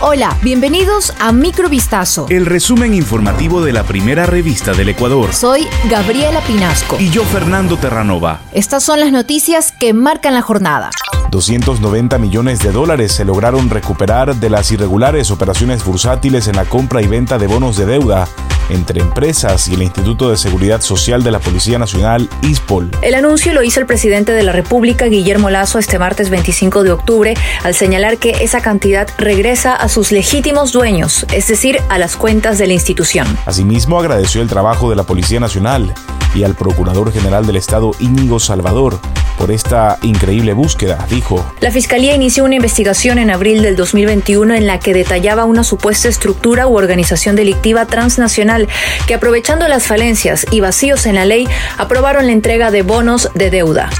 Hola, bienvenidos a Microvistazo. El resumen informativo de la primera revista del Ecuador. Soy Gabriela Pinasco. Y yo, Fernando Terranova. Estas son las noticias que marcan la jornada. 290 millones de dólares se lograron recuperar de las irregulares operaciones bursátiles en la compra y venta de bonos de deuda entre empresas y el Instituto de Seguridad Social de la Policía Nacional, ISPOL. El anuncio lo hizo el presidente de la República, Guillermo Lazo, este martes 25 de octubre, al señalar que esa cantidad regresa a sus legítimos dueños, es decir, a las cuentas de la institución. Asimismo, agradeció el trabajo de la Policía Nacional y al Procurador General del Estado Íñigo Salvador por esta increíble búsqueda, dijo. La Fiscalía inició una investigación en abril del 2021 en la que detallaba una supuesta estructura u organización delictiva transnacional que aprovechando las falencias y vacíos en la ley aprobaron la entrega de bonos de deuda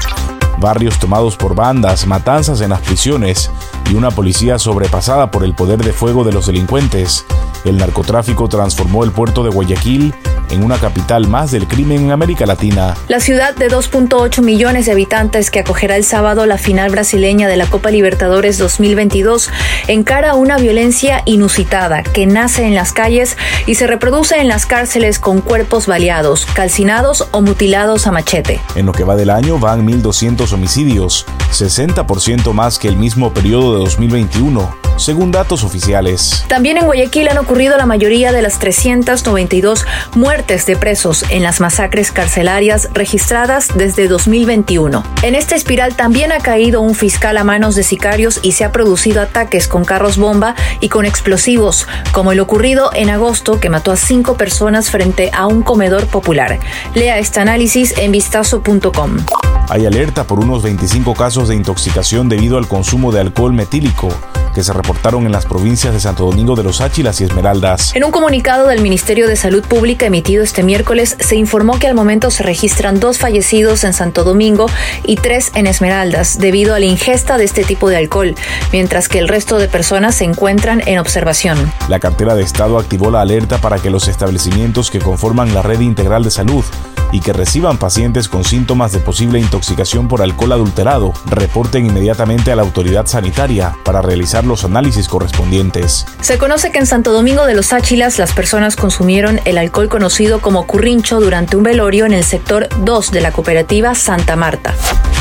barrios tomados por bandas, matanzas en las prisiones y una policía sobrepasada por el poder de fuego de los delincuentes. El narcotráfico transformó el puerto de Guayaquil en una capital más del crimen en América Latina. La ciudad de 2.8 millones de habitantes que acogerá el sábado la final brasileña de la Copa Libertadores 2022 encara una violencia inusitada que nace en las calles y se reproduce en las cárceles con cuerpos baleados, calcinados o mutilados a machete. En lo que va del año van 1.200 homicidios, 60% más que el mismo periodo de 2021 según datos oficiales. También en Guayaquil han ocurrido la mayoría de las 392 muertes de presos en las masacres carcelarias registradas desde 2021. En esta espiral también ha caído un fiscal a manos de sicarios y se ha producido ataques con carros bomba y con explosivos, como el ocurrido en agosto que mató a cinco personas frente a un comedor popular. Lea este análisis en vistazo.com. Hay alerta por unos 25 casos de intoxicación debido al consumo de alcohol metílico que se reportaron en las provincias de Santo Domingo de los Áchilas y Esmeraldas. En un comunicado del Ministerio de Salud Pública emitido este miércoles, se informó que al momento se registran dos fallecidos en Santo Domingo y tres en Esmeraldas debido a la ingesta de este tipo de alcohol, mientras que el resto de personas se encuentran en observación. La cartera de Estado activó la alerta para que los establecimientos que conforman la red integral de salud y que reciban pacientes con síntomas de posible intoxicación por alcohol adulterado reporten inmediatamente a la autoridad sanitaria para realizar los análisis correspondientes. Se conoce que en Santo Domingo de los Áchilas las personas consumieron el alcohol conocido como currincho durante un velorio en el sector 2 de la cooperativa Santa Marta.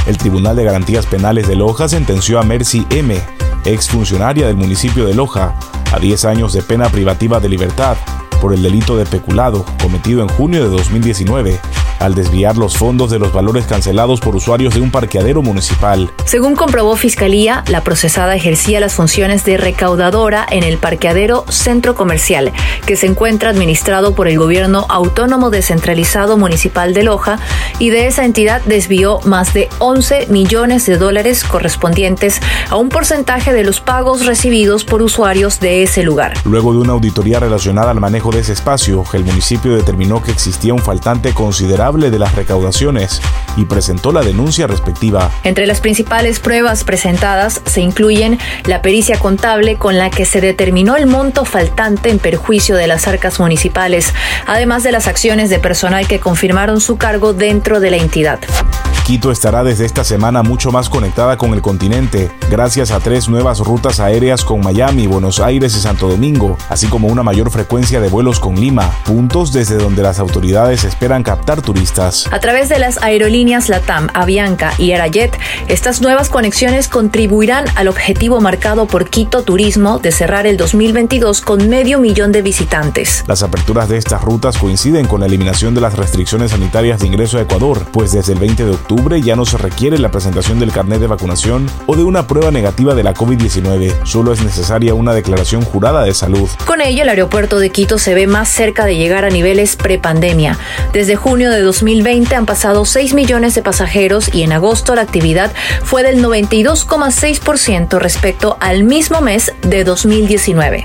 El Tribunal de Garantías Penales de Loja sentenció a Mercy M., exfuncionaria del municipio de Loja, a 10 años de pena privativa de libertad por el delito de peculado cometido en junio de 2019 al desviar los fondos de los valores cancelados por usuarios de un parqueadero municipal. Según comprobó Fiscalía, la procesada ejercía las funciones de recaudadora en el parqueadero Centro Comercial, que se encuentra administrado por el Gobierno Autónomo Descentralizado Municipal de Loja, y de esa entidad desvió más de 11 millones de dólares correspondientes a un porcentaje de los pagos recibidos por usuarios de ese lugar. Luego de una auditoría relacionada al manejo de ese espacio, el municipio determinó que existía un faltante considerable de las recaudaciones y presentó la denuncia respectiva. Entre las principales pruebas presentadas se incluyen la pericia contable con la que se determinó el monto faltante en perjuicio de las arcas municipales, además de las acciones de personal que confirmaron su cargo dentro de la entidad. Quito estará desde esta semana mucho más conectada con el continente, gracias a tres nuevas rutas aéreas con Miami, Buenos Aires y Santo Domingo, así como una mayor frecuencia de vuelos con Lima, puntos desde donde las autoridades esperan captar turistas. A través de las aerolíneas Latam, Avianca y Aerayet, estas nuevas conexiones contribuirán al objetivo marcado por Quito Turismo de cerrar el 2022 con medio millón de visitantes. Las aperturas de estas rutas coinciden con la eliminación de las restricciones sanitarias de ingreso a Ecuador, pues desde el 20 de ya no se requiere la presentación del carnet de vacunación o de una prueba negativa de la COVID-19, solo es necesaria una declaración jurada de salud. Con ello, el aeropuerto de Quito se ve más cerca de llegar a niveles prepandemia. Desde junio de 2020 han pasado 6 millones de pasajeros y en agosto la actividad fue del 92,6% respecto al mismo mes de 2019.